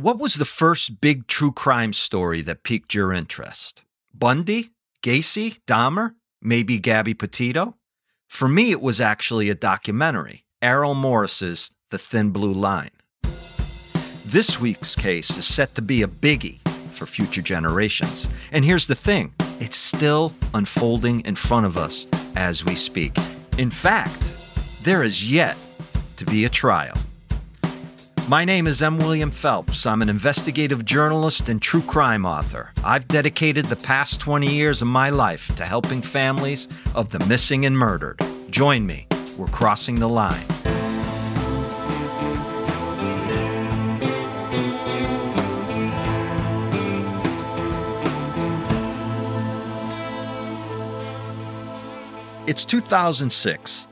What was the first big true crime story that piqued your interest? Bundy? Gacy? Dahmer? Maybe Gabby Petito? For me, it was actually a documentary Errol Morris's The Thin Blue Line. This week's case is set to be a biggie for future generations. And here's the thing it's still unfolding in front of us as we speak. In fact, there is yet to be a trial. My name is M. William Phelps. I'm an investigative journalist and true crime author. I've dedicated the past 20 years of my life to helping families of the missing and murdered. Join me. We're crossing the line. It's 2006.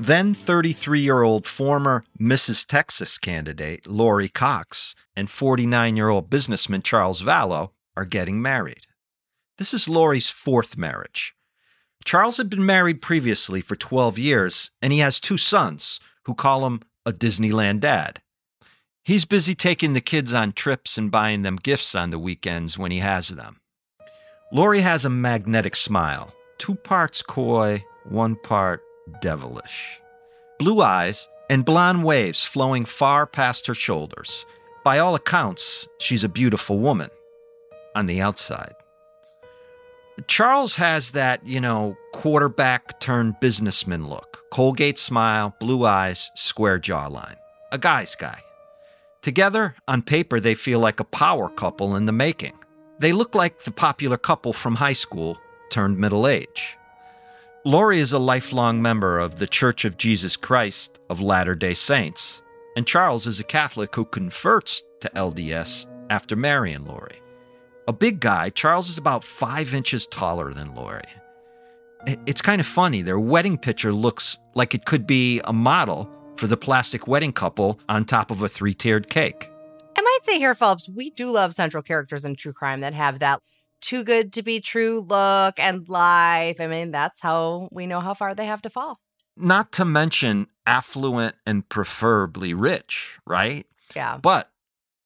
Then 33 year old former Mrs. Texas candidate Lori Cox and 49 year old businessman Charles Vallow are getting married. This is Lori's fourth marriage. Charles had been married previously for 12 years, and he has two sons who call him a Disneyland dad. He's busy taking the kids on trips and buying them gifts on the weekends when he has them. Lori has a magnetic smile, two parts coy, one part devilish. Blue eyes and blonde waves flowing far past her shoulders. By all accounts, she's a beautiful woman on the outside. Charles has that, you know, quarterback turned businessman look Colgate smile, blue eyes, square jawline. A guy's guy. Together, on paper, they feel like a power couple in the making. They look like the popular couple from high school turned middle age. Lori is a lifelong member of the Church of Jesus Christ of Latter day Saints, and Charles is a Catholic who converts to LDS after marrying Lori. A big guy, Charles is about five inches taller than Lori. It's kind of funny. Their wedding picture looks like it could be a model for the plastic wedding couple on top of a three tiered cake. I might say here, Phelps, we do love central characters in true crime that have that too good to be true look and life. I mean, that's how we know how far they have to fall. Not to mention affluent and preferably rich, right? Yeah. But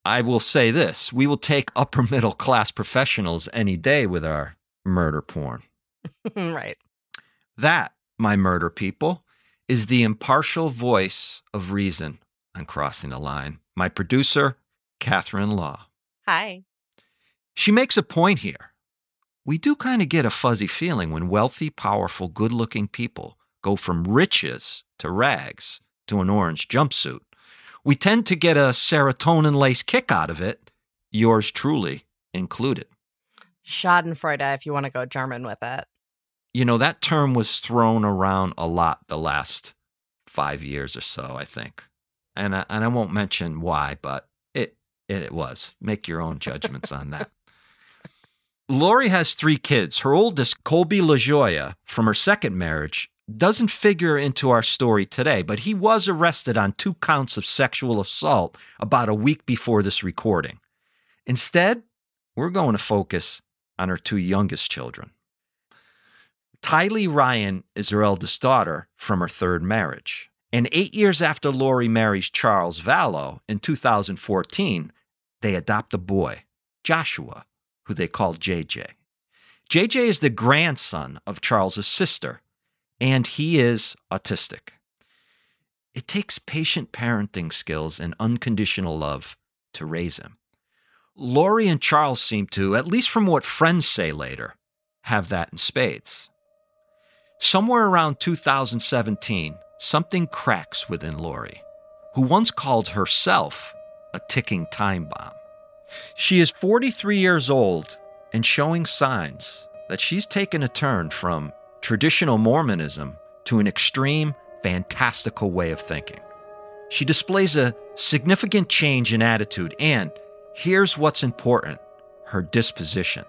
I will say this we will take upper middle class professionals any day with our murder porn. right. That, my murder people, is the impartial voice of reason on Crossing the Line. My producer, Catherine Law. Hi. She makes a point here. We do kind of get a fuzzy feeling when wealthy, powerful, good looking people go from riches to rags to an orange jumpsuit. We tend to get a serotonin laced kick out of it, yours truly included. Schadenfreude, if you want to go German with it. You know, that term was thrown around a lot the last five years or so, I think. And I, and I won't mention why, but it, it was. Make your own judgments on that. Lori has three kids. Her oldest, Colby LaJoya, from her second marriage, doesn't figure into our story today, but he was arrested on two counts of sexual assault about a week before this recording. Instead, we're going to focus on her two youngest children. Tylee Ryan is her eldest daughter from her third marriage. And eight years after Lori marries Charles Vallow in 2014, they adopt a boy, Joshua, who they call JJ. JJ is the grandson of Charles's sister, and he is autistic. It takes patient parenting skills and unconditional love to raise him. Lori and Charles seem to, at least from what friends say later, have that in spades. Somewhere around 2017, something cracks within Lori, who once called herself a ticking time bomb. She is 43 years old and showing signs that she's taken a turn from traditional Mormonism to an extreme, fantastical way of thinking. She displays a significant change in attitude, and here's what's important her disposition.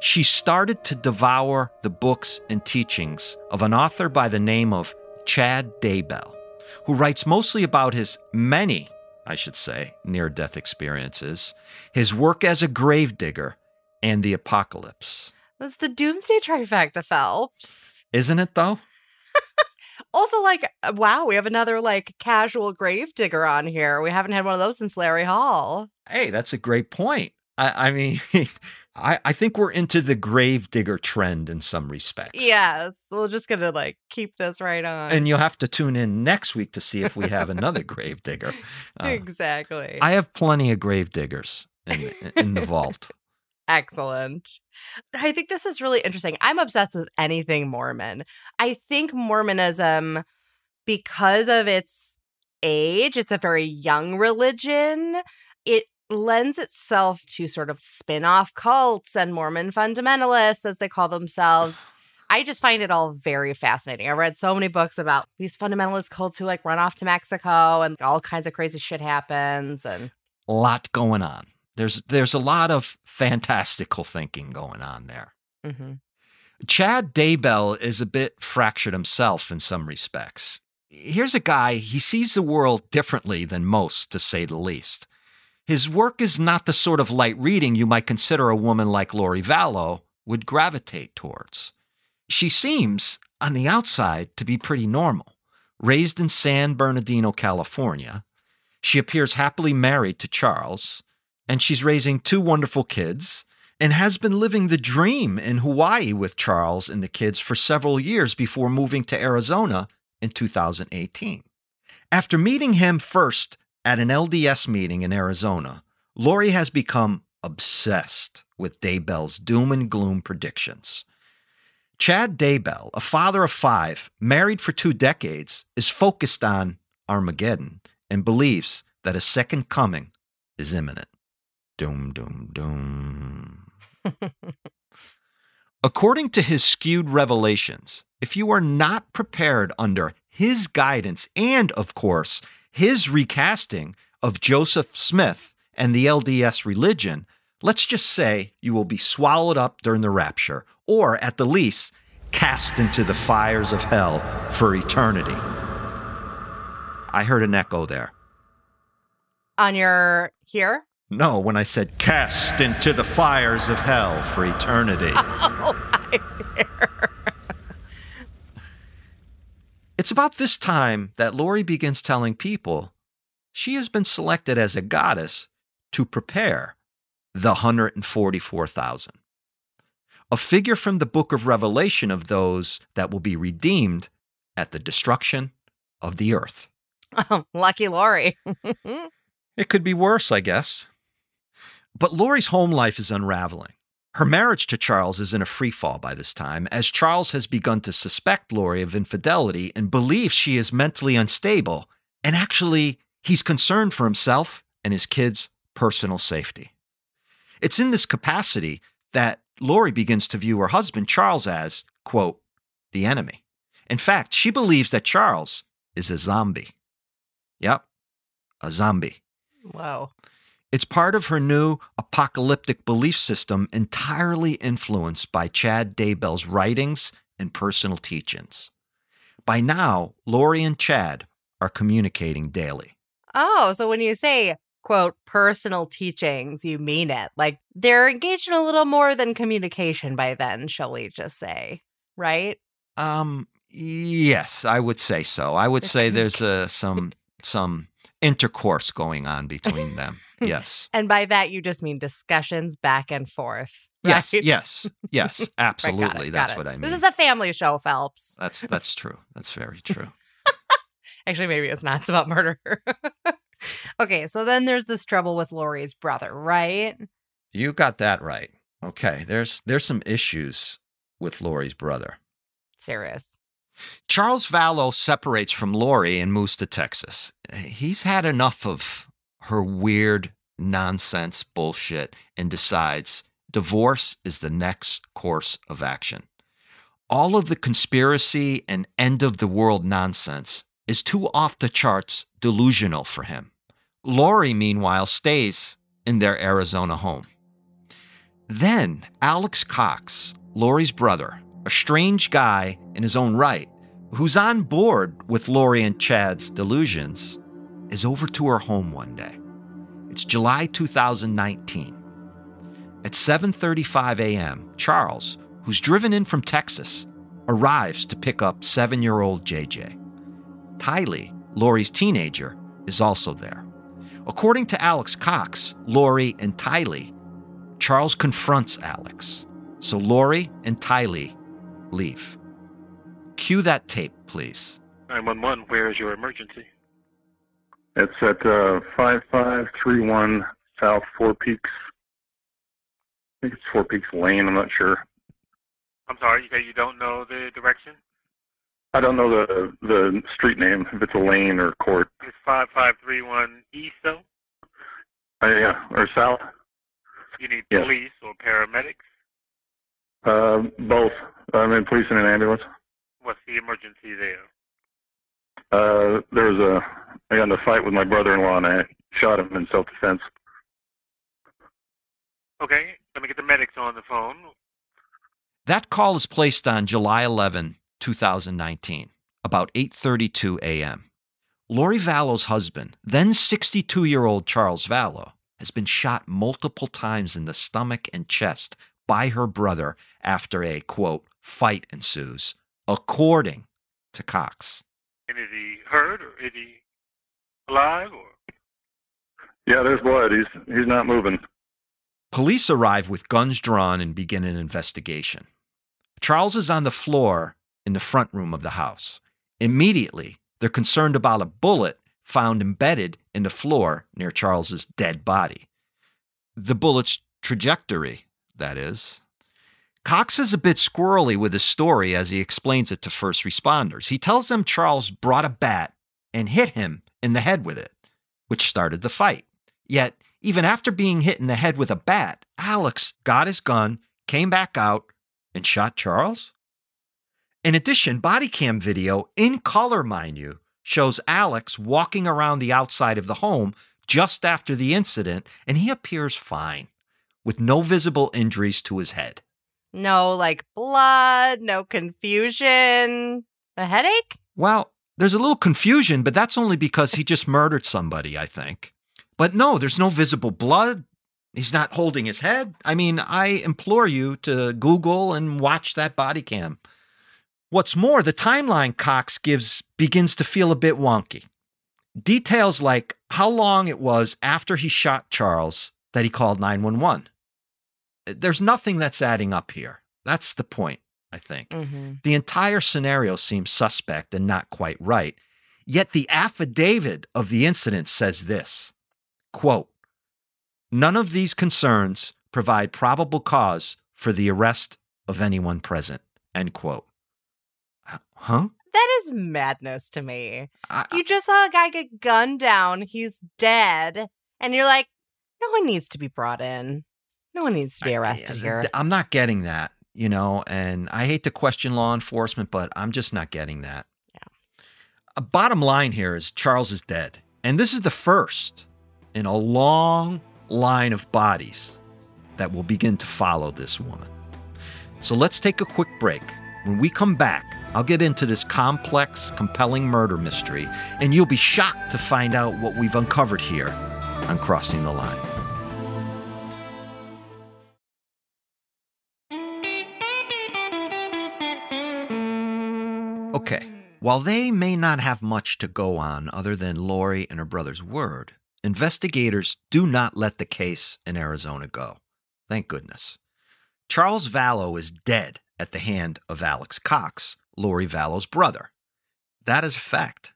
She started to devour the books and teachings of an author by the name of Chad Daybell, who writes mostly about his many I should say, near death experiences, his work as a gravedigger, and the apocalypse. That's the doomsday trifecta, Phelps. Isn't it, though? also, like, uh, wow, we have another, like, casual gravedigger on here. We haven't had one of those since Larry Hall. Hey, that's a great point. I, I mean, I, I think we're into the grave digger trend in some respects. Yes, we're just gonna like keep this right on. And you'll have to tune in next week to see if we have another grave digger. Uh, exactly. I have plenty of grave diggers in, in the vault. Excellent. I think this is really interesting. I'm obsessed with anything Mormon. I think Mormonism, because of its age, it's a very young religion. It lends itself to sort of spin off cults and Mormon fundamentalists, as they call themselves. I just find it all very fascinating. I read so many books about these fundamentalist cults who like run off to Mexico and all kinds of crazy shit happens and A lot going on. There's there's a lot of fantastical thinking going on there. Mhm. Chad Daybell is a bit fractured himself in some respects. Here's a guy, he sees the world differently than most, to say the least. His work is not the sort of light reading you might consider a woman like Lori Vallow would gravitate towards. She seems, on the outside, to be pretty normal. Raised in San Bernardino, California, she appears happily married to Charles, and she's raising two wonderful kids and has been living the dream in Hawaii with Charles and the kids for several years before moving to Arizona in 2018. After meeting him first at an LDS meeting in Arizona, Lori has become obsessed with Daybell's doom and gloom predictions. Chad Daybell, a father of five, married for two decades, is focused on Armageddon and believes that a second coming is imminent. Doom, doom, doom. According to his skewed revelations, if you are not prepared under his guidance and, of course, his recasting of Joseph Smith and the LDS religion, let's just say you will be swallowed up during the rapture, or at the least, cast into the fires of hell for eternity. I heard an echo there. On your here? No, when I said cast into the fires of hell for eternity. Oh, I see. It's about this time that Lori begins telling people she has been selected as a goddess to prepare the 144,000. A figure from the book of Revelation of those that will be redeemed at the destruction of the earth. Oh, lucky Lori. It could be worse, I guess. But Lori's home life is unraveling. Her marriage to Charles is in a free fall by this time, as Charles has begun to suspect Lori of infidelity and believes she is mentally unstable, and actually, he's concerned for himself and his kids' personal safety. It's in this capacity that Lori begins to view her husband, Charles, as, quote, the enemy. In fact, she believes that Charles is a zombie. Yep, a zombie. Whoa. It's part of her new apocalyptic belief system, entirely influenced by Chad Daybell's writings and personal teachings. By now, Lori and Chad are communicating daily. Oh, so when you say, quote, personal teachings, you mean it. Like they're engaged in a little more than communication by then, shall we just say? Right? Um, yes, I would say so. I would say there's uh, some some intercourse going on between them. Yes. And by that, you just mean discussions back and forth. Yes, right? yes, yes, Right, got it, absolutely. got That's it. what I mean. This is a family show, Phelps. that's that's true. That's very true. Actually, maybe it's not. It's about murder. okay, so then there's this trouble with Lori's brother, right? You got that right. Okay, there's there's some issues with Lori's brother. Serious. Charles Vallow separates from Lori and moves to Texas. He's had enough of her weird nonsense bullshit and decides divorce is the next course of action. All of the conspiracy and end of the world nonsense is too off the charts delusional for him. Lori, meanwhile, stays in their Arizona home. Then Alex Cox, Lori's brother, a strange guy in his own right, who's on board with Lori and Chad's delusions, is over to her home one day. It's July 2019. At 7:35 a.m., Charles, who's driven in from Texas, arrives to pick up 7-year-old JJ. Tylee, Lori's teenager, is also there. According to Alex Cox, Lori, and Tylee, Charles confronts Alex. So Lori and Tylee leave. Cue that tape, please. 911, where is your emergency? It's at uh, 5531 South Four Peaks. I think it's Four Peaks Lane. I'm not sure. I'm sorry, you say you don't know the direction? I don't know the the street name, if it's a lane or court. It's 5531 East, though? Uh, yeah, or south. You need Yes. police or paramedics? Uh, both. I'm in police and an ambulance. What's the emergency there? Uh, there was a I got in a fight with my brother-in-law and I shot him in self-defense. Okay, let me get the medics on the phone. That call is placed on July 11, 2019, about 8:32 a.m. Lori Vallow's husband, then 62-year-old Charles Vallow, has been shot multiple times in the stomach and chest by her brother after a quote fight ensues, according to Cox. And is he hurt or is he alive or? Yeah, there's blood. He's he's not moving. Police arrive with guns drawn and begin an investigation. Charles is on the floor in the front room of the house. Immediately, they're concerned about a bullet found embedded in the floor near Charles's dead body. The bullet's trajectory, that is. Cox is a bit squirrely with his story as he explains it to first responders. He tells them Charles brought a bat and hit him in the head with it, which started the fight. Yet, even after being hit in the head with a bat, Alex got his gun, came back out, and shot Charles? In addition, body cam video, in color, mind you, shows Alex walking around the outside of the home just after the incident, and he appears fine, with no visible injuries to his head. No, like blood, no confusion. A headache? Well, there's a little confusion, but that's only because he just murdered somebody, I think. But no, there's no visible blood. He's not holding his head. I mean, I implore you to Google and watch that body cam. What's more, the timeline Cox gives begins to feel a bit wonky. Details like how long it was after he shot Charles that he called 911. There's nothing that's adding up here. That's the point, I think. Mm-hmm. The entire scenario seems suspect and not quite right. Yet the affidavit of the incident says this quote, None of these concerns provide probable cause for the arrest of anyone present. End quote. Huh? That is madness to me. I, You just saw a guy get gunned down. He's dead. And you're like, no one needs to be brought in. No one needs to be arrested I- here. I'm not getting that, you know, and I hate to question law enforcement, but I'm just not getting that. Yeah. A bottom line here is Charles is dead. And this is the first in a long line of bodies that will begin to follow this woman. So let's take a quick break. When we come back, I'll get into this complex, compelling murder mystery, and you'll be shocked to find out what we've uncovered here on Crossing the Line. Okay, mm-hmm. while they may not have much to go on other than Lori and her brother's word, investigators do not let the case in Arizona go. Thank goodness. Charles Vallow is dead at the hand of Alex Cox, Lori Vallow's brother. That is a fact.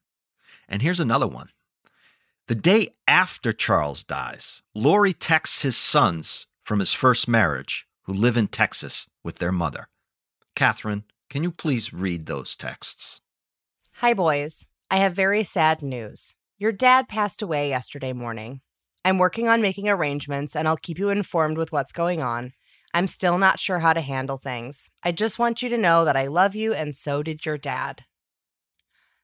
And here's another one. The day after Charles dies, Lori texts his sons from his first marriage, who live in Texas with their mother. Catherine, can you please read those texts? Hi, boys. I have very sad news. Your dad passed away yesterday morning. I'm working on making arrangements and I'll keep you informed with what's going on. I'm still not sure how to handle things. I just want you to know that I love you and so did your dad.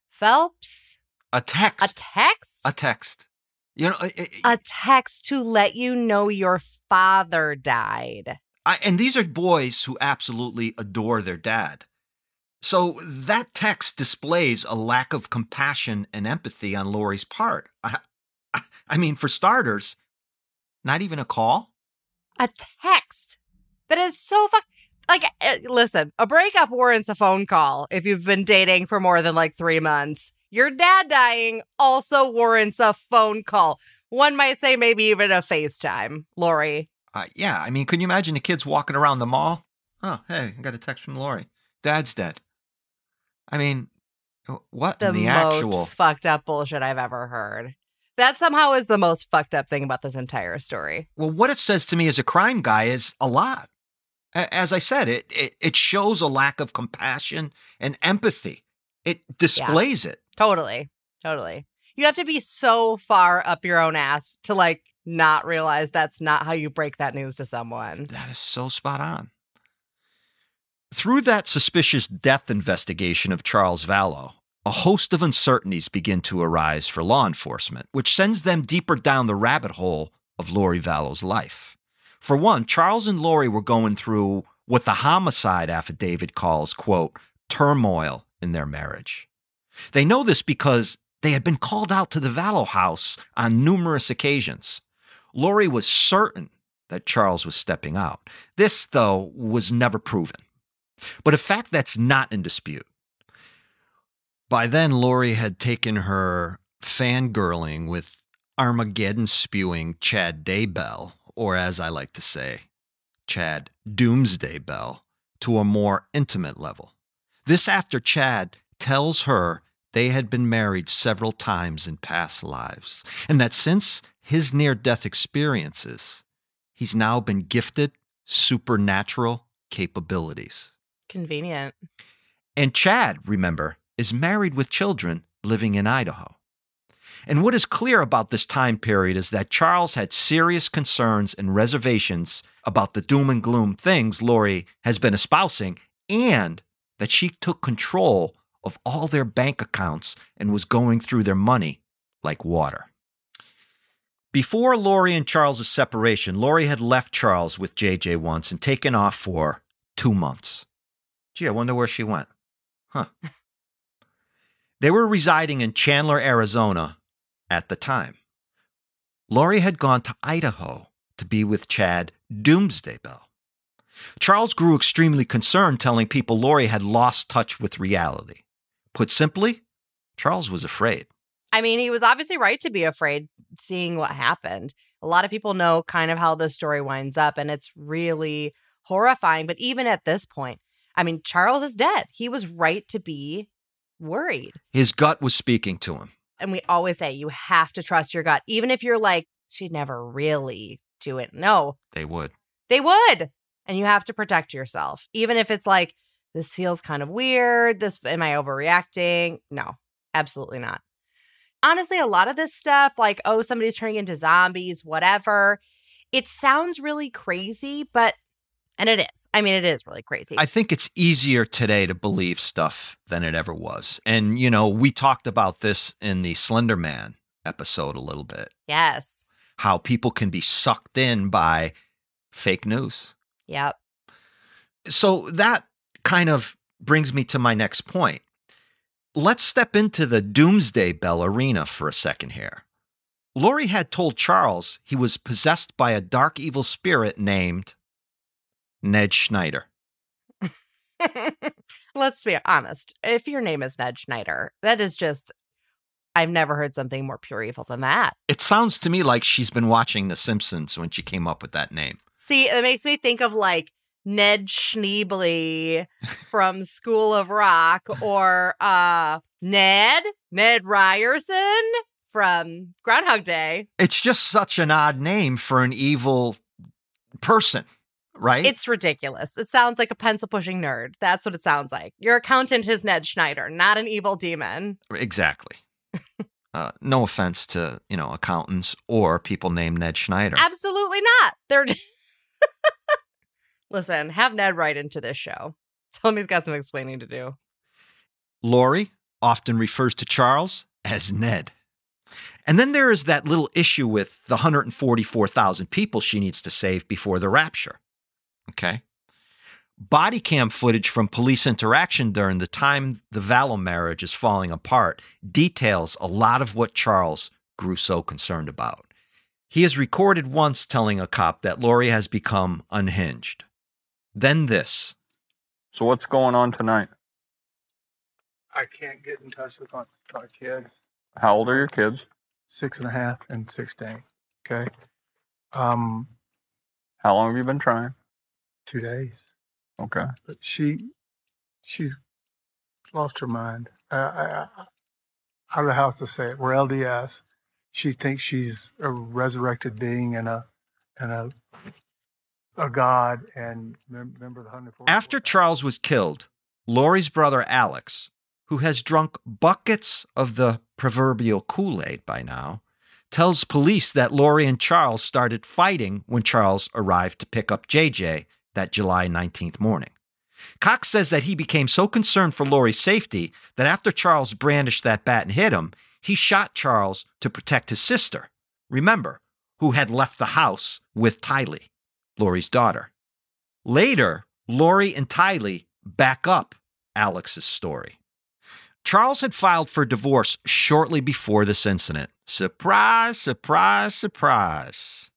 Phelps, A text. a text? A text. You know, A text to let you know your father died. I, and these are boys who absolutely adore their dad. So that text displays a lack of compassion and empathy on Lori's part. I, I, mean, for starters, not even a call. A text that is so fuck. Like, eh, listen, a breakup warrants a phone call if you've been dating for more than like three months. Your dad dying also warrants a phone call. One might say maybe even a FaceTime, Lori. Uh, yeah, I mean, can you imagine the kids walking around the mall? Oh, hey, I got a text from Lori. Dad's dead. I mean, what The, in the most actual? fucked up bullshit I've ever heard. That somehow is the most fucked up thing about this entire story. Well, what it says to me as a crime guy is a lot. As I said, it it, it shows a lack of compassion and empathy. It displays it. Totally. Totally. You have to be so far up your own ass to like not realize that's not how you break that news to someone. That is so spot on. Through that suspicious death investigation of Charles Vallow, a host of uncertainties begin to arise for law enforcement, which sends them deeper down the rabbit hole of Lori Vallow's life. For one, Charles and Lori were going through what the homicide affidavit calls, quote, turmoil in their marriage. They know this because they had been called out to the Vallow house on numerous occasions. Lori was certain that Charles was stepping out. This, though, was never proven. But a fact that's not in dispute. By then, Lori had taken her fangirling with Armageddon spewing Chad Daybell, or as I like to say, Chad Doomsday Bell, to a more intimate level. This after Chad tells her they had been married several times in past lives, and that since his near death experiences, he's now been gifted supernatural capabilities. Convenient. And Chad, remember, is married with children living in Idaho. And what is clear about this time period is that Charles had serious concerns and reservations about the doom and gloom things Lori has been espousing, and that she took control of all their bank accounts and was going through their money like water. Before Lori and Charles's separation, Lori had left Charles with JJ once and taken off for two months. Gee, I wonder where she went. Huh. They were residing in Chandler, Arizona at the time. Lori had gone to Idaho to be with Chad Doomsday Bell. Charles grew extremely concerned, telling people Lori had lost touch with reality. Put simply, Charles was afraid. I mean, he was obviously right to be afraid seeing what happened. A lot of people know kind of how the story winds up, and it's really horrifying. But even at this point, I mean, Charles is dead. He was right to be worried. His gut was speaking to him. And we always say you have to trust your gut, even if you're like, she'd never really do it. No, They would. they would. And you have to protect yourself, even if it's like, this feels kind of weird. This, am I overreacting? No, absolutely not. Honestly, a lot of this stuff, like, oh, somebody's turning into zombies, whatever, it sounds really crazy, but, and it is. I mean, it is really crazy. I think it's easier today to believe stuff than it ever was. And, you know, we talked about this in the Slender Man episode a little bit yes. how people can be sucked in by fake news. Yep. So that kind of brings me to my next point. Let's step into the Doomsday Bell arena for a second here. Lori had told Charles he was possessed by a dark evil spirit named Ned Schneider. Let's be honest. If your name is Ned Schneider, that is just, I've never heard something more pure evil than that. It sounds to me like she's been watching The Simpsons when she came up with that name. See, it makes me think of like Ned Schneebly from School of Rock or uh Ned, Ned Ryerson from Groundhog Day. It's just such an odd name for an evil person, right? It's ridiculous. It sounds like a pencil pushing nerd. That's what it sounds like. Your accountant is Ned Schneider, not an evil demon. exactly. uh, no offense to you know accountants or people named Ned Schneider. Absolutely not. They're Listen, have Ned write into this show. Tell him he's got some explaining to do. Lori often refers to Charles as Ned. And then there is that little issue with the 144,000 people she needs to save before the rapture. Okay. Body cam footage from police interaction during the time the Vallow marriage is falling apart details a lot of what Charles grew so concerned about. He is recorded once telling a cop that Lori has become unhinged. Then this. So what's going on tonight? I can't get in touch with my, my kids. How old are your kids? six and a half, and sixteen. Okay. Um, How long have you been trying? Two days. Okay. But she, she's lost her mind. I, I, I, I don't know how to say it. We're LDS. She thinks she's a resurrected being and a, and a, a god and mem- member of the 144. After Charles was killed, Lori's brother Alex, who has drunk buckets of the proverbial Kool Aid by now, tells police that Lori and Charles started fighting when Charles arrived to pick up JJ that July 19th morning. Cox says that he became so concerned for Lori's safety that after Charles brandished that bat and hit him, he shot Charles to protect his sister, remember, who had left the house with Tylee, Lori's daughter. Later, Lori and Tylee back up Alex's story. Charles had filed for divorce shortly before this incident. Surprise, surprise, surprise.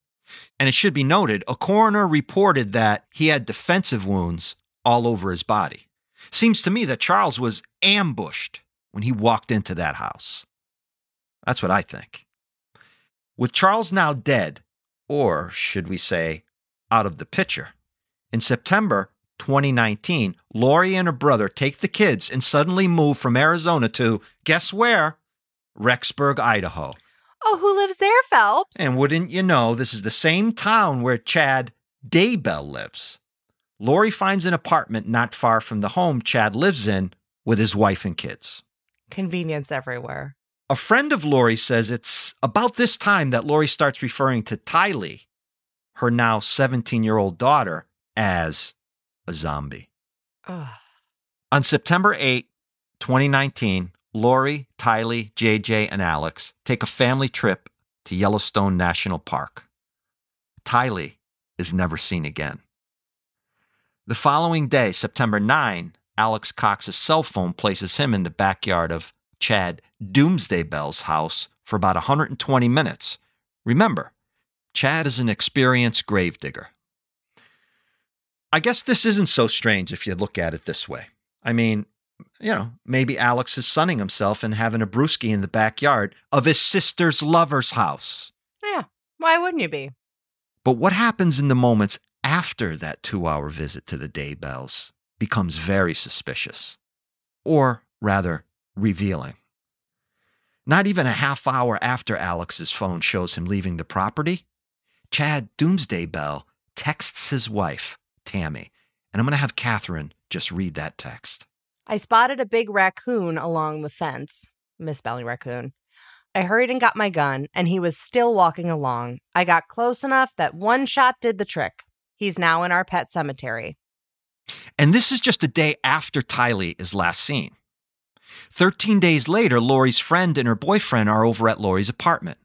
And it should be noted, a coroner reported that he had defensive wounds all over his body. Seems to me that Charles was ambushed when he walked into that house. That's what I think. With Charles now dead, or should we say, out of the picture, in September 2019, Lori and her brother take the kids and suddenly move from Arizona to, guess where? Rexburg, Idaho. Oh, who lives there, Phelps? And wouldn't you know, this is the same town where Chad Daybell lives. Lori finds an apartment not far from the home Chad lives in with his wife and kids. Convenience everywhere. A friend of Lori says it's about this time that Lori starts referring to Tylee, her now 17 year old daughter, as a zombie. Ugh. On September 8, 2019, Lori, Tylee, JJ, and Alex take a family trip to Yellowstone National Park. Tylee is never seen again. The following day, September 9, Alex Cox's cell phone places him in the backyard of Chad Doomsday Bell's house for about 120 minutes. Remember, Chad is an experienced gravedigger. I guess this isn't so strange if you look at it this way. I mean, you know, maybe Alex is sunning himself and having a brewski in the backyard of his sister's lover's house. Yeah. Why wouldn't you be? But what happens in the moments after that two hour visit to the Daybells becomes very suspicious, or rather, revealing. Not even a half hour after Alex's phone shows him leaving the property, Chad Doomsday Bell texts his wife, Tammy, and I'm going to have Catherine just read that text. I spotted a big raccoon along the fence, misspelling raccoon. I hurried and got my gun, and he was still walking along. I got close enough that one shot did the trick. He's now in our pet cemetery. And this is just a day after Tylee is last seen. 13 days later, Lori's friend and her boyfriend are over at Lori's apartment.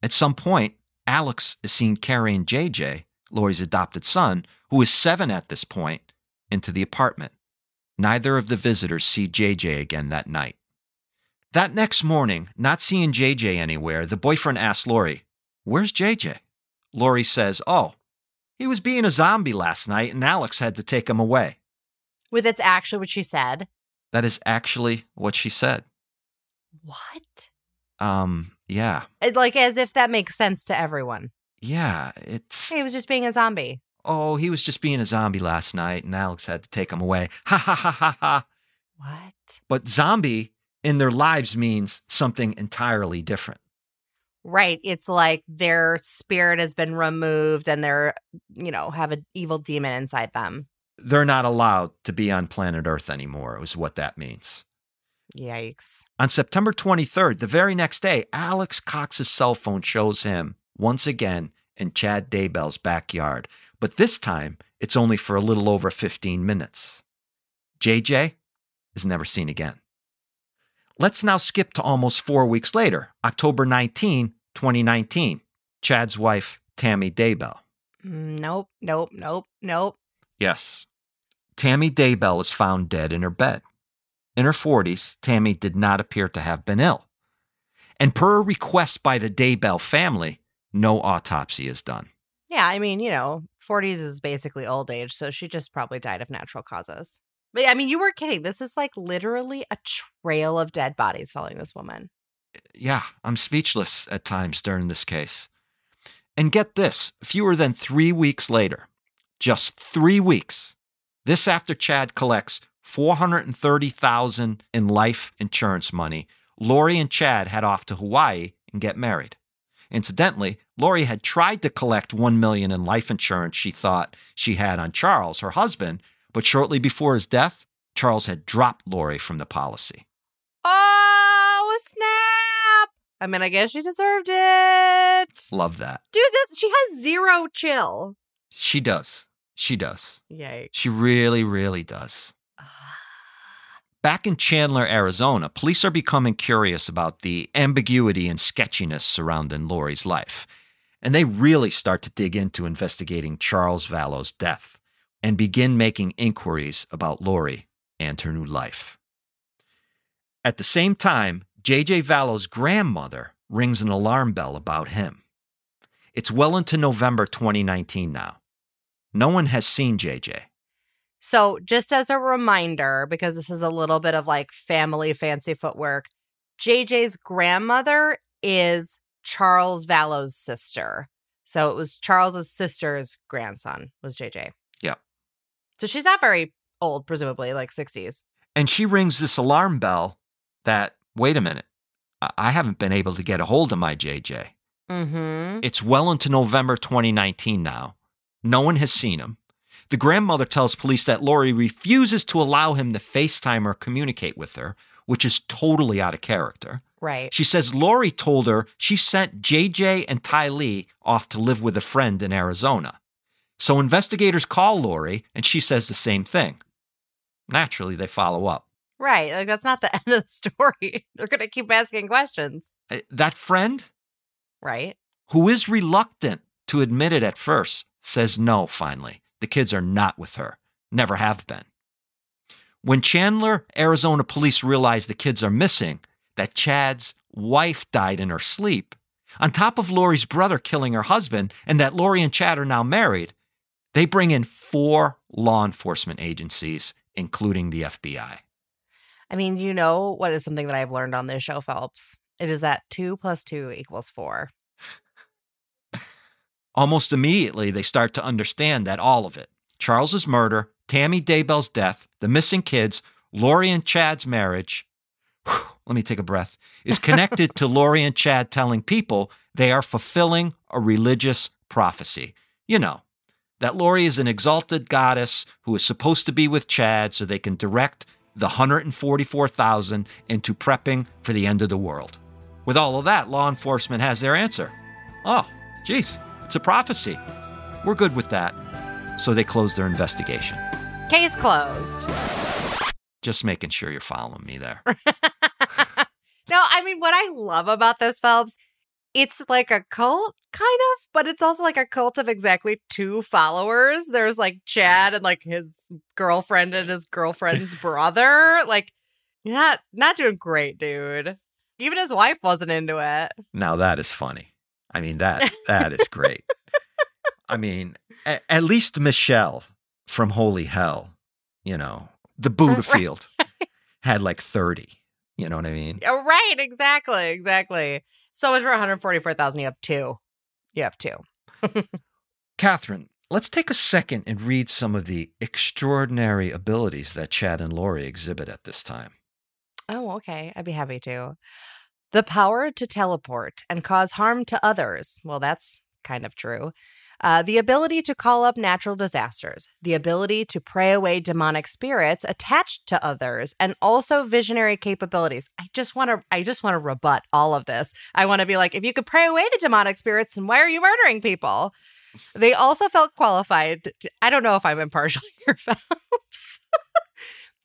At some point, Alex is seen carrying JJ, Lori's adopted son, who is seven at this point, into the apartment. Neither of the visitors see JJ again that night. That next morning, not seeing JJ anywhere, the boyfriend asks Lori, Where's JJ? Lori says, Oh, he was being a zombie last night and Alex had to take him away. With it's actually what she said. That is actually what she said. What? Um, yeah. It- Like as if that makes sense to everyone. Yeah, it's He was just being a zombie. Oh, he was just being a zombie last night and Alex had to take him away. Ha ha ha ha ha. What? But zombie in their lives means something entirely different. Right. It's like their spirit has been removed and they're, you know, have an evil demon inside them. They're not allowed to be on planet Earth anymore, is what that means. Yikes. On September 23rd, the very next day, Alex Cox's cell phone shows him once again in Chad Daybell's backyard, but this time it's only for a little over 15 minutes. JJ is never seen again. Let's now skip to almost four weeks later, October 19, 2019. Chad's wife, Tammy Daybell. Nope, nope, nope, nope. Yes. Tammy Daybell is found dead in her bed. In her 40s, Tammy did not appear to have been ill. And per request by the Daybell family, no autopsy is done. Yeah, I mean, you know, 40s is basically old age, so she just probably died of natural causes. But I mean, you were kidding. This is like literally a trail of dead bodies following this woman. Eh, yeah, I'm speechless at times during this case. And get this fewer than three weeks later, just three weeks, this after Chad collects 430,000 in life insurance money, Lori and Chad head off to Hawaii and get married. Incidentally, Lori had tried to collect 1 million in life insurance she thought she had on Charles, her husband, but shortly before his death, Charles had dropped Lori from the policy. Oh, snap! I mean, I guess she deserved it. Love that. Dude, this she has zero chill. She does. She does. Yikes. She really, really does. Back in Chandler, Arizona, police are becoming curious about the ambiguity and sketchiness surrounding Lori's life. And they really start to dig into investigating Charles Vallow's death and begin making inquiries about Lori and her new life. At the same time, J.J. Vallow's grandmother rings an alarm bell about him. It's well into November 2019 now. No one has seen JJ. So, just as a reminder, because this is a little bit of like family fancy footwork, JJ's grandmother is Charles Vallow's sister. So, it was Charles's sister's grandson, was JJ. Yeah. So, she's not very old, presumably, like 60s. And she rings this alarm bell that, wait a minute, I- haven't been able to get a hold of my JJ. Mm-hmm. It's well into November 2019 now. No one has seen him. The grandmother tells police that Lori refuses to allow him to FaceTime or communicate with her, which is totally out of character. Right. She says Lori told her she sent JJ and Tylee off to live with a friend in Arizona. So investigators call Lori and she says the same thing. Naturally, they follow up. Right. Like, that's not the end of the story. They're going to keep asking questions. Uh, That friend, Right. who is reluctant to admit it at first, says no finally. The kids are not with her, never have been. When Chandler, Arizona police realize the kids are missing, that Chad's wife died in her sleep, on top of Lori's brother killing her husband, and that Lori and Chad are now married, they bring in four law enforcement agencies, including the FBI. I mean, you know what is something that I've learned on this show, Phelps? It is that two plus two equals four. Almost immediately, they start to understand that all of it Charles's murder, Tammy Daybell's death, the missing kids, Lori and Chad's marriage let me take a breath is connected to Lori and Chad telling people they are fulfilling a religious prophecy. You know, that Lori is an exalted goddess who is supposed to be with Chad so they can direct the 144,000 into prepping for the end of the world. With all of that, law enforcement has their answer. Oh, geez, it's a prophecy. We're good with that. So they close their investigation. Case closed. Just making sure you're following me there. no, I mean, what I love about this, Phelps, it's like a cult, kind of, but it's also like a cult of exactly two followers. There's like Chad and like his girlfriend and his girlfriend's brother. Like, not not doing great, dude. Even his wife wasn't into it. Now that is funny. I mean that that is great. I mean, a- at least Michel from Holy Hell, you know, the Buddha field had like 30. You know what I mean? Oh, right, exactly, exactly. So much for 144,000. You have two. You have two. Catherine, let's take a second and read some of the extraordinary abilities that Chad and Lori exhibit at this time. Oh, okay. I'd be happy to. The power to teleport and cause harm to others. Well, that's kind of true. Uh, the ability to call up natural disasters, the ability to pray away demonic spirits attached to others, and also visionary capabilities. I just want to, I just want to rebut all of this. I want to be like, if you could pray away the demonic spirits, then why are you murdering people? They also felt qualified. To, I don't know if I'm impartial here, Phelps.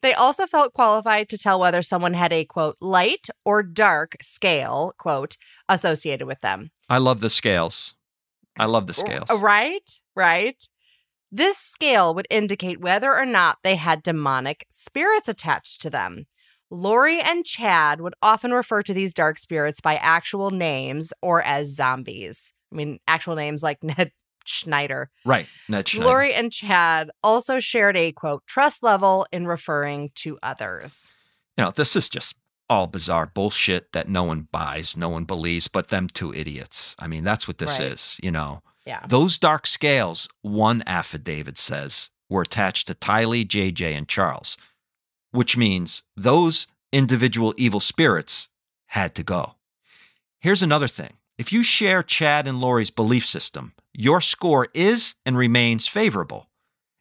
They also felt qualified to tell whether someone had a quote light or dark scale quote associated with them. I love the scales. I love the oh, scales. Uh, right? Right? This scale would indicate whether or not they had demonic spirits attached to them. Lori and Chad would often refer to these dark spirits by actual names or as zombies. I mean, actual names like Ned Schneider. Right. Ned Schneider. Lori and Chad also shared a quote trust level in referring to others. you know, this is just all bizarre bullshit that no one buys, no one believes, but them two idiots. I mean, that's what this Right. is, you know. Yeah. Those dark scales, one affidavit says, were attached to Tylee, JJ, and Charles, which means those individual evil spirits had to go. Here's another thing if you share Chad and Lori's belief system, your score is and remains favorable.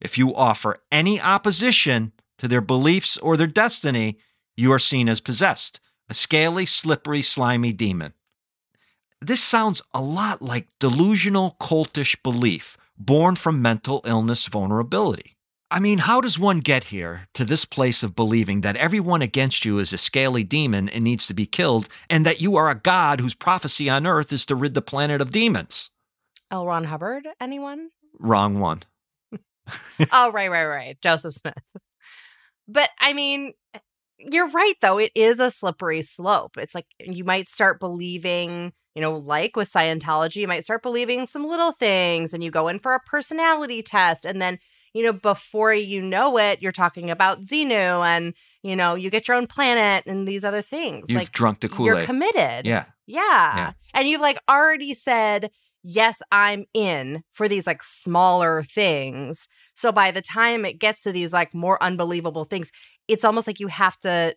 If you offer any opposition to their beliefs or their destiny, you are seen as possessed, a scaly, slippery, slimy demon. This sounds a lot like delusional cultish belief born from mental illness vulnerability. I mean, how does one get here to this place of believing that everyone against you is a scaly demon and needs to be killed, and that you are a god whose prophecy on earth is to rid the planet of demons? L. Ron Hubbard, anyone? Wrong one. oh, right, right, right. Joseph Smith. But I mean, you're right, though. It is a slippery slope. It's like you might start believing, you know, like with Scientology, you might start believing some little things and you go in for a personality test. And then, you know, before you know it, you're talking about Xenu and, you know, you get your own planet and these other things. You've like drunk the Kool you're committed. yeah. Yeah. Yeah. And you've like already said, yes, I'm in for these like smaller things. So by the time it gets to these like more unbelievable things, it's almost like you have to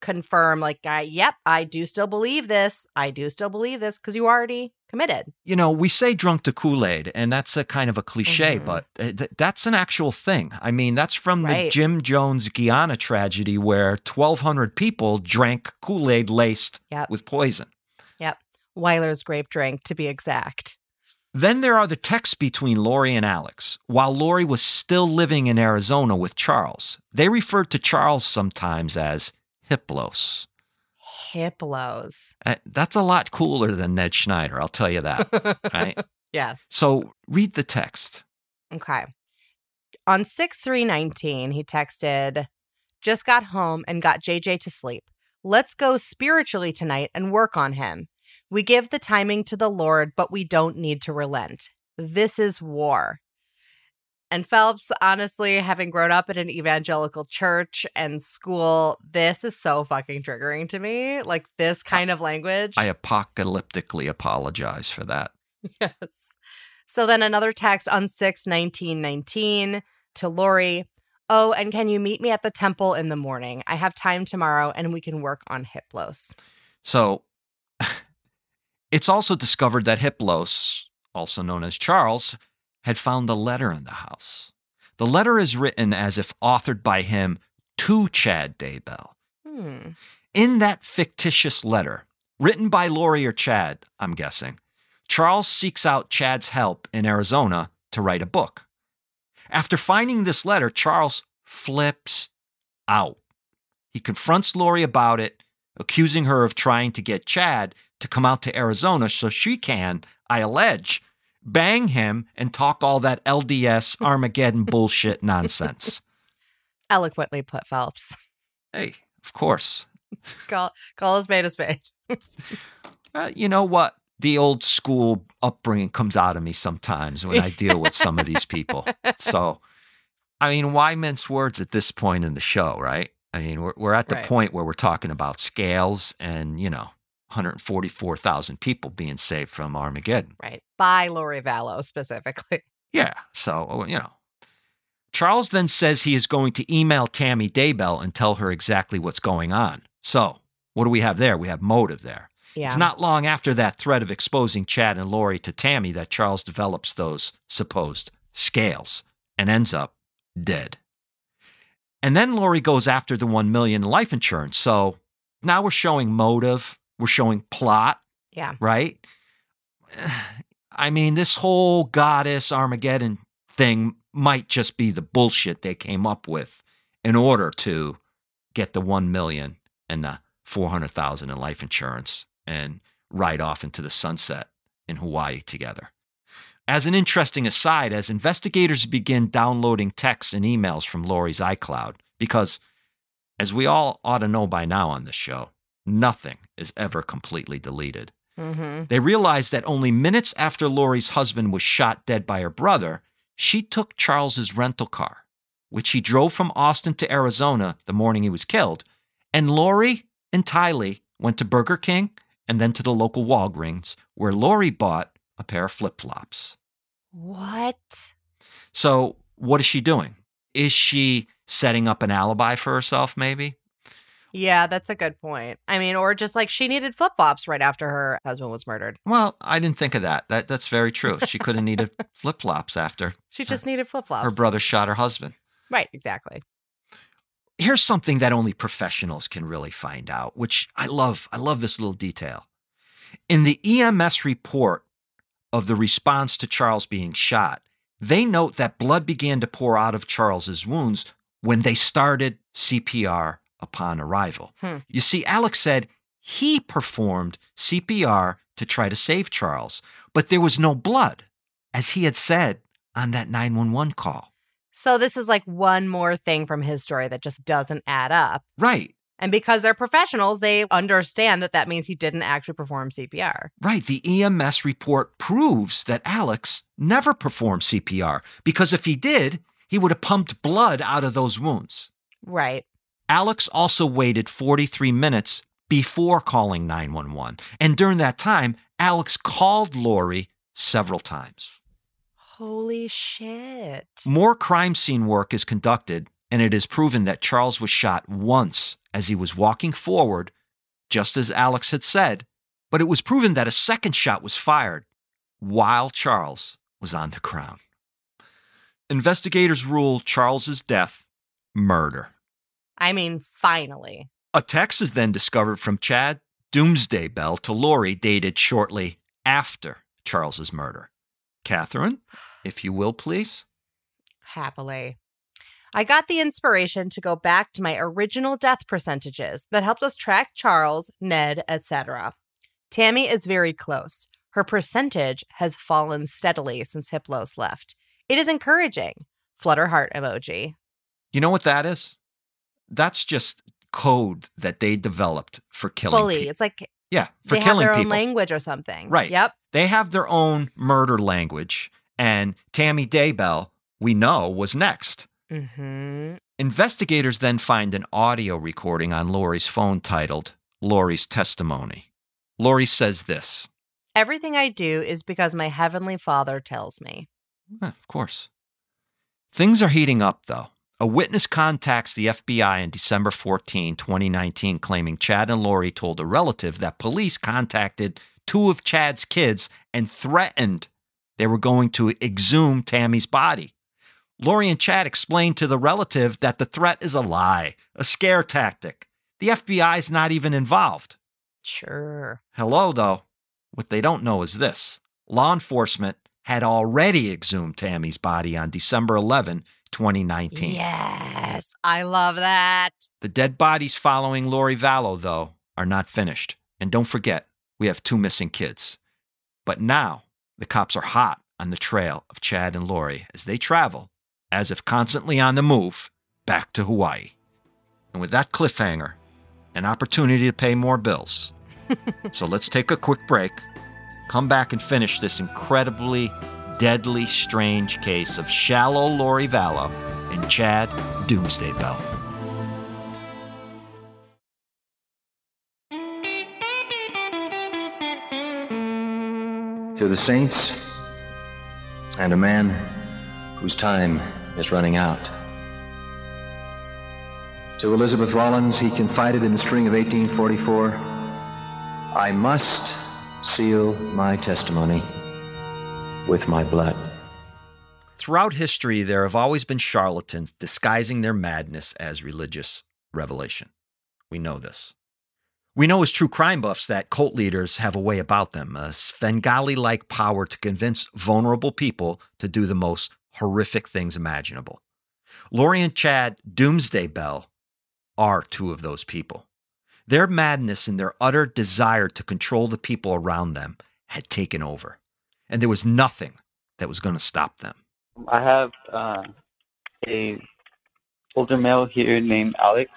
confirm, like, I, yep, I do still believe this. I do still believe this because you already committed. you know, we say drunk to Kool Aid, and that's a kind of a cliche, Mhm. but uh, th- that's an actual thing. I mean, that's from the Jim Jones Guyana tragedy where 1,200 people drank Kool Aid laced Yep. with poison. Yep weiler's grape drink, to be exact. Then there are the texts between Lori and Alex. While Lori was still living in Arizona with Charles, they referred to Charles sometimes as Hiplos. Hiplos. Uh, That's a lot cooler than Ned Schneider, I'll tell you that. right? yes. So read the text. Okay. On 6 3 19, he texted, Just got home and got JJ to sleep. Let's go spiritually tonight and work on him. We give the timing to the Lord, but we don't need to relent. This is war. And Phelps, honestly, having grown up in an evangelical church and school, this is so fucking triggering to me. Like this kind of language. I apocalyptically apologize for that. Yes. So then another text on 6 19 19 to Lori. Oh, and can you meet me at the temple in the morning? I have time tomorrow and we can work on Hiplos. So it's also discovered that Hiplos, also known as Charles, had found a letter in the house. The letter is written as if authored by him to Chad Daybell. Hmm. In that fictitious letter, written by Lori or Chad, I'm guessing, Charles seeks out Chad's help in Arizona to write a book. After finding this letter, Charles flips out. He confronts Lori about it, accusing her of trying to get Chad to come out to Arizona so she can, I allege, bang him and talk all that LDS Armageddon bullshit nonsense. Eloquently put, Phelps. Hey, of course. Call, call a spade a spade. Uh, you know what? The old school upbringing comes out of me sometimes when I deal with some of these people. So, I mean, why mince words at this point in the show, right? I mean, we're, we're at the Right. point where we're talking about scales and, you know, 144,000 people being saved from Armageddon. Right. By Lori Vallow specifically. Yeah. So, oh, you know. Charles then says he is going to email Tammy Daybell and tell her exactly what's going on. So, what do we have there? We have motive there. Yeah. It's not long after that threat of exposing Chad and Lori to Tammy that Charles develops those supposed scales and ends up dead. And then Lori goes after the 1 million life insurance. So now we're showing motive, we're showing plot, yeah. right? I mean, this whole goddess Armageddon thing might just be the bullshit they came up with in order to get the 1 million and the 400,000 in life insurance and ride off into the sunset in Hawaii together. As an interesting aside, as investigators begin downloading texts and emails from Lori's iCloud, because as we all ought to know by now on this show, nothing is ever completely deleted. Mm-hmm. They realized that only minutes after Lori's husband was shot dead by her brother, she took Charles's rental car, which he drove from Austin to Arizona the morning he was killed. And Lori and Tylee went to Burger King and then to the local Walgreens, where Lori bought a pair of flip flops. What? So, what is she doing? Is she setting up an alibi for herself, maybe? Yeah, that's a good point. I mean, or just like she needed flip flops right after her husband was murdered. Well, I didn't think of that. That that's very true. She could have needed flip flops after She just needed flip flops. her brother shot her husband. Right, exactly. Here's something that only professionals can really find out, which I love. I love this little detail. In the EMS report of the response to Charles being shot, they note that blood began to pour out of Charles's wounds when they started CPR upon arrival. Hmm. You see, Alex said he performed CPR to try to save Charles, but there was no blood, as he had said on that 911 call. So this is like one more thing from his story that just doesn't add up. Right. And because they're professionals, they understand that that means he didn't actually perform CPR. Right. The EMS report proves that Alex never performed CPR because if he did, he would have pumped blood out of those wounds. Right. Alex also waited 43 minutes before calling 911. And during that time, Alex called Lori several times. Holy shit. More crime scene work is conducted, and it is proven that Charles was shot once as he was walking forward, just as Alex had said, but it was proven that a second shot was fired while Charles was on the ground. Investigators rule Charles's death murder. I mean, finally. A text is then discovered from Chad Doomsday Bell to Lori, dated shortly after Charles's murder. Catherine, if you will, please. Happily. I got the inspiration to go back to my original death percentages that helped us track Charles, Ned, etc. Tammy is very close. Her percentage has fallen steadily since Hiplos left. It is encouraging. Flutter heart emoji. You know what that is? That's just code that they developed for killing Fully. people. It's like Yeah, for they have killing their own people. language or something. Right. Yep. They have their own murder language, and Tammy Daybell, we know, was next. Hmm Investigators then find an audio recording on Lori's phone titled Lori's Testimony. Lori says this. Everything I do is because my heavenly father tells me. Of course. Things are heating up, though. A witness contacts the FBI on December 14, 2019, claiming Chad and Lori told a relative that police contacted two of Chad's kids and threatened they were going to exhume Tammy's body. Lori and Chad explained to the relative that the threat is a lie, a scare tactic. The FBI's not even involved. Sure. Hello, though. What they don't know is this law enforcement had already exhumed Tammy's body on December 11, 2019. Yes. I love that. The dead bodies following Lori Vallow, though, are not finished. And don't forget, we have two missing kids. But now the cops are hot on the trail of Chad and Lori as they travel, as if constantly on the move, back to Hawaii. And with that cliffhanger, an opportunity to pay more bills. so let's take a quick break, come back and finish this incredibly deadly, strange case of shallow Lori Vallow and Chad Doomsday Bell. To the saints and a man whose time is running out. To Elizabeth Rollins, he confided in the spring of 1844 I must seal my testimony with my blood. Throughout history, there have always been charlatans disguising their madness as religious revelation. We know this. We know as true crime buffs that cult leaders have a way about them, a Svengali like power to convince vulnerable people to do the most horrific things imaginable. Lori and Chad Doomsday Bell are two of those people. Their madness and their utter desire to control the people around them had taken over, and there was nothing that was going to stop them. I have uh, a older male here named Alex.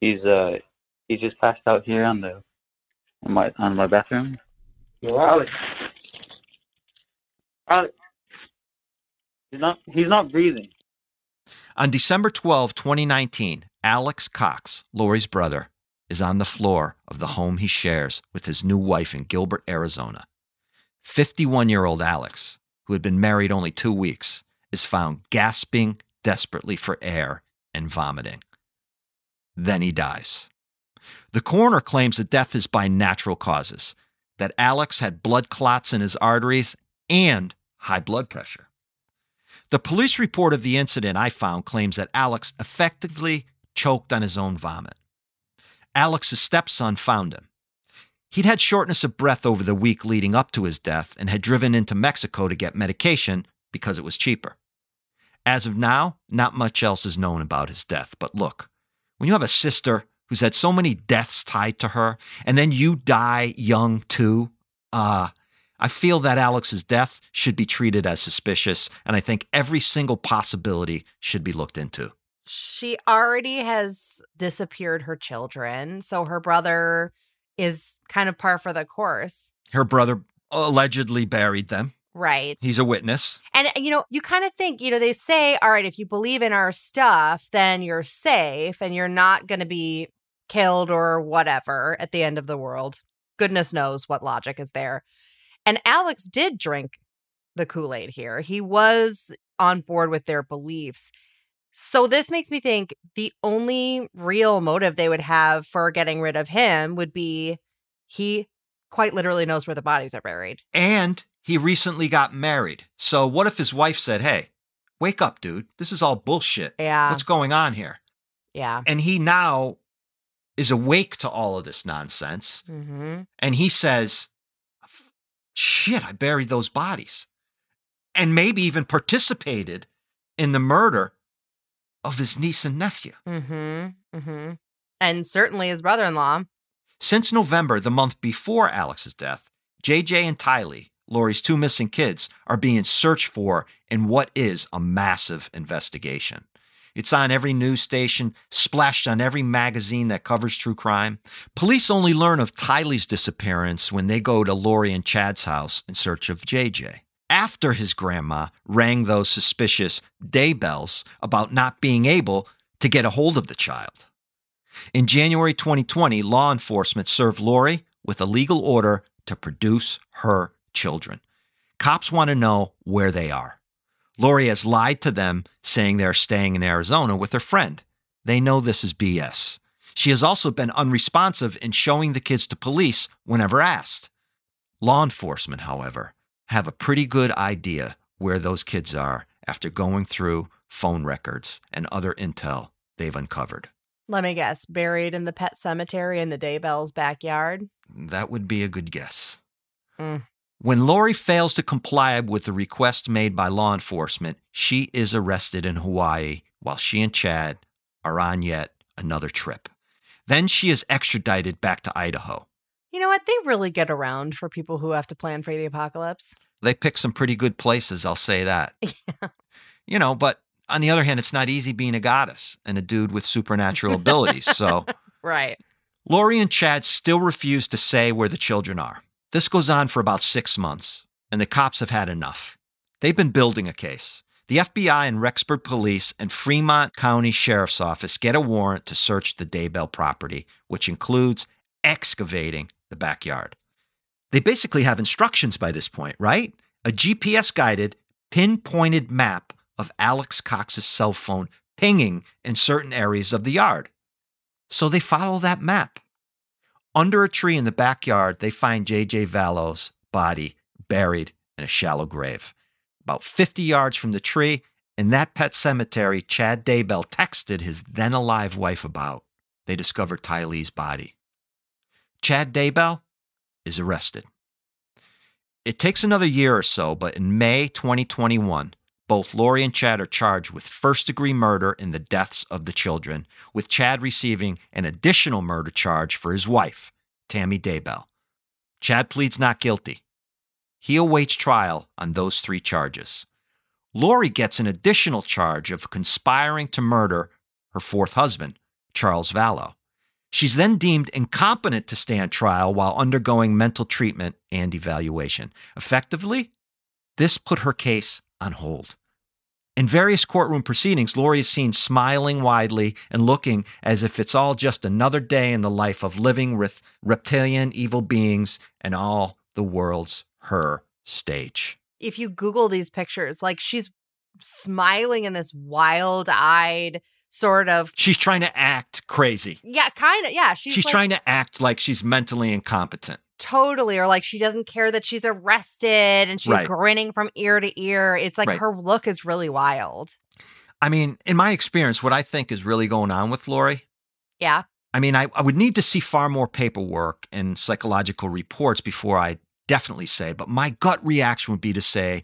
He's uh he just passed out here on the on my on my bathroom. Yo, Alex. Alex. He's not he's not breathing. On December 12, 2019, Alex Cox, Lori's brother, is on the floor of the home he shares with his new wife in Gilbert, Arizona. 51 year old Alex, who had been married only two weeks, is found gasping desperately for air and vomiting. Then he dies. The coroner claims that death is by natural causes, that Alex had blood clots in his arteries and high blood pressure. The police report of the incident I found claims that Alex effectively choked on his own vomit. Alex's stepson found him. He'd had shortness of breath over the week leading up to his death and had driven into Mexico to get medication because it was cheaper. As of now, not much else is known about his death. But look, when you have a sister who's had so many deaths tied to her, and then you die young too, uh, I feel that Alex's death should be treated as suspicious, and I think every single possibility should be looked into. She already has disappeared her children, so her brother is kind of par for the course. Her brother allegedly buried them. Right. He's a witness. And, uh, you know, you kind of think, you know, they say, all right, if you believe in our stuff, then you're safe and you're not going to be killed or whatever at the end of the world. Goodness knows what logic is there. And Alex did drink the Kool Aid here. He was on board with their beliefs. So this makes me think the only real motive they would have for getting rid of him would be he quite literally knows where the bodies are buried. And he recently got married. So what if his wife said, Hey, wake up, dude. This is all bullshit. Yeah. What's going on here? Yeah. And he now is awake to all of this nonsense. Mm-hmm. And he says, Shit, I buried those bodies. And maybe even participated in the murder of his niece and nephew. Mm-hmm. Mm-hmm. And certainly his brother-in-law. Since November, the month before Alex's death, JJ and Tylee, Lori's two missing kids, are being searched for in what is a massive investigation. It's on every news station, splashed on every magazine that covers true crime. Police only learn of Tylee's disappearance when they go to Lori and Chad's house in search of JJ. After his grandma rang those suspicious day bells about not being able to get a hold of the child. In January 2020, law enforcement served Lori with a legal order to produce her children. Cops want to know where they are. Lori has lied to them, saying they're staying in Arizona with her friend. They know this is BS. She has also been unresponsive in showing the kids to police whenever asked. Law enforcement, however, have a pretty good idea where those kids are after going through phone records and other intel they've uncovered. Let me guess, buried in the pet cemetery in the Daybell's backyard. That would be a good guess. Mm. When Lori fails to comply with the request made by law enforcement, she is arrested in Hawaii while she and Chad are on yet another trip. Then she is extradited back to Idaho. You know what? They really get around for people who have to plan for the apocalypse. They pick some pretty good places, I'll say that. Yeah. You know, but on the other hand, it's not easy being a goddess and a dude with supernatural abilities. So Right. Lori and Chad still refuse to say where the children are. This goes on for about six months, and the cops have had enough. They've been building a case. The FBI and Rexburg Police and Fremont County Sheriff's Office get a warrant to search the Daybell property, which includes excavating the backyard. They basically have instructions by this point, right? A GPS guided, pinpointed map of Alex Cox's cell phone pinging in certain areas of the yard. So they follow that map. Under a tree in the backyard, they find J.J. Vallow's body buried in a shallow grave. About 50 yards from the tree, in that pet cemetery, Chad Daybell texted his then alive wife about. They discovered Tylee's body. Chad Daybell is arrested. It takes another year or so, but in May 2021, both Lori and Chad are charged with first degree murder in the deaths of the children, with Chad receiving an additional murder charge for his wife, Tammy Daybell. Chad pleads not guilty. He awaits trial on those three charges. Lori gets an additional charge of conspiring to murder her fourth husband, Charles Vallow. She's then deemed incompetent to stand trial while undergoing mental treatment and evaluation. Effectively, this put her case on hold. In various courtroom proceedings, Lori is seen smiling widely and looking as if it's all just another day in the life of living with reptilian evil beings and all the world's her stage. If you Google these pictures, like she's smiling in this wild eyed sort of. She's trying to act crazy. Yeah, kind of. Yeah. She's, She's, like, trying to act like she's mentally incompetent. Totally or like she doesn't care that she's arrested and she's Right. grinning from ear to ear it's like Right. her look is really wild I mean, in my experience, what I think is really going on with Lori yeah I mean, I, I would need to see far more paperwork and psychological reports before I definitely say, but my gut reaction would be to say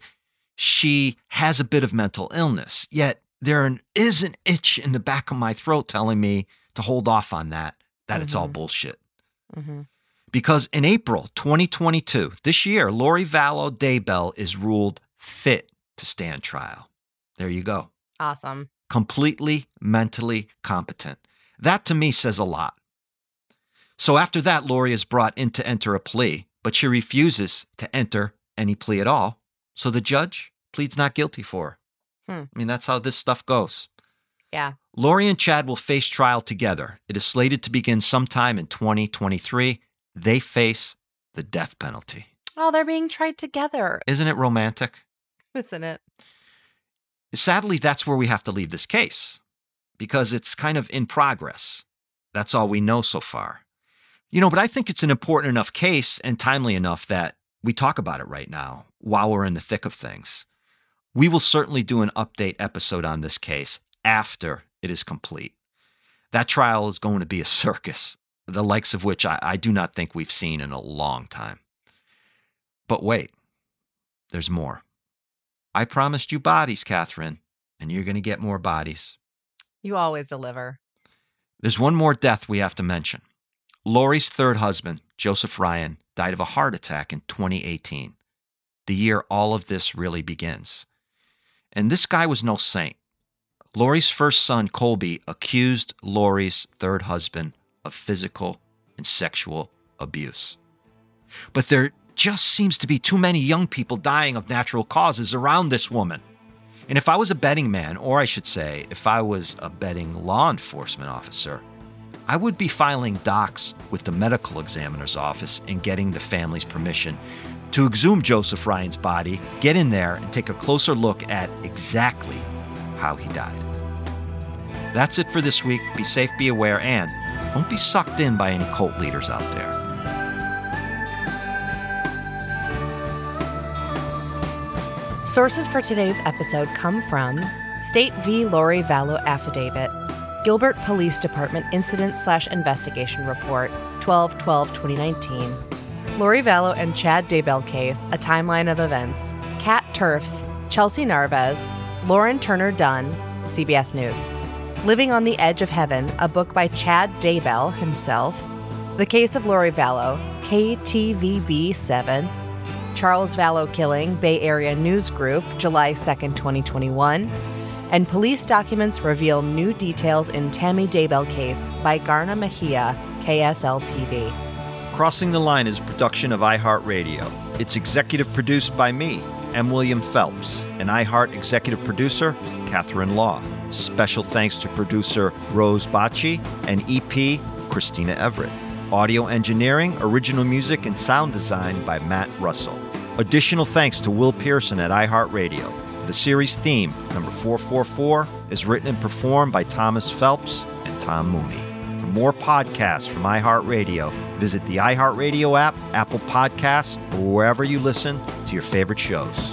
she has a bit of mental illness, yet there is an itch in the back of my throat telling me to hold off on that, that it's all Mhm. bullshit. hmm Because in April 2022, this year, Lori Vallow Daybell is ruled fit to stand trial. There you go awesome completely mentally competent. That to me says a lot. So after that, Lori is brought in to enter a plea, but she refuses to enter any plea at all. So the judge pleads not guilty for her. Hmm. I mean, that's how this stuff goes. Yeah. Lori and Chad will face trial together. It is slated to begin sometime in 2023. They face the death penalty. oh they're being tried together Isn't it romantic? isn't it Sadly, that's where we have to leave this case because it's kind of in progress. That's all we know so far. You know, but I think it's an important enough case and timely enough that we talk about it right now while we're in the thick of things. We will certainly do an update episode on this case after it is complete. That trial is going to be a circus, the likes of which I, I do not think we've seen in a long time. But wait, there's more. I promised you bodies, Catherine, and you're going to get more bodies. you always deliver There's one more death we have to mention. Lori's third husband, Joseph Ryan, died of a heart attack in 2018, the year all of this really begins. And this guy was no saint. Lori's first son, Colby, accused Lori's third husband of physical and sexual abuse. But there just seems to be too many young people dying of natural causes around this woman. And if I was a betting man, or I should say, if I was a betting law enforcement officer, I would be filing docs with the medical examiner's office and getting the family's permission to exhume Joseph Ryan's body, get in there, and take a closer look at exactly how he died. That's it for this week. Be safe, be aware, and don't be sucked in by any cult leaders out there. Sources for today's episode come from State v. Lori Vallow Affidavit, Gilbert Police Department Incident slash Investigation Report, 12 12 2019, Lori Vallow and Chad Daybell Case, A Timeline of Events, Kat Turfs, Chelsea Narvez, Lauren Turner Dunn, CBS News, Living on the Edge of Heaven, a book by Chad Daybell himself, The Case of Lori Vallow, KTVB 7, Charles Vallow killing, Bay Area News Group, July 2nd, 2021. And police documents reveal new details in Tammy Daybell case by Garna Mejia, KSL TV. Crossing the Line is a production of iHeartRadio. It's executive produced by me, M. William Phelps, and iHeart executive producer, Catherine Law. Special thanks to producer Rose Bacci and EP Christina Everett. Audio engineering, original music, and sound design by Matt Russell. Additional thanks to Will Pearson at iHeartRadio. The series theme, number 444, is written and performed by Thomas Phelps and Tom Mooney. For more podcasts from iHeartRadio, visit the iHeartRadio app, Apple Podcasts, or wherever you listen to your favorite shows.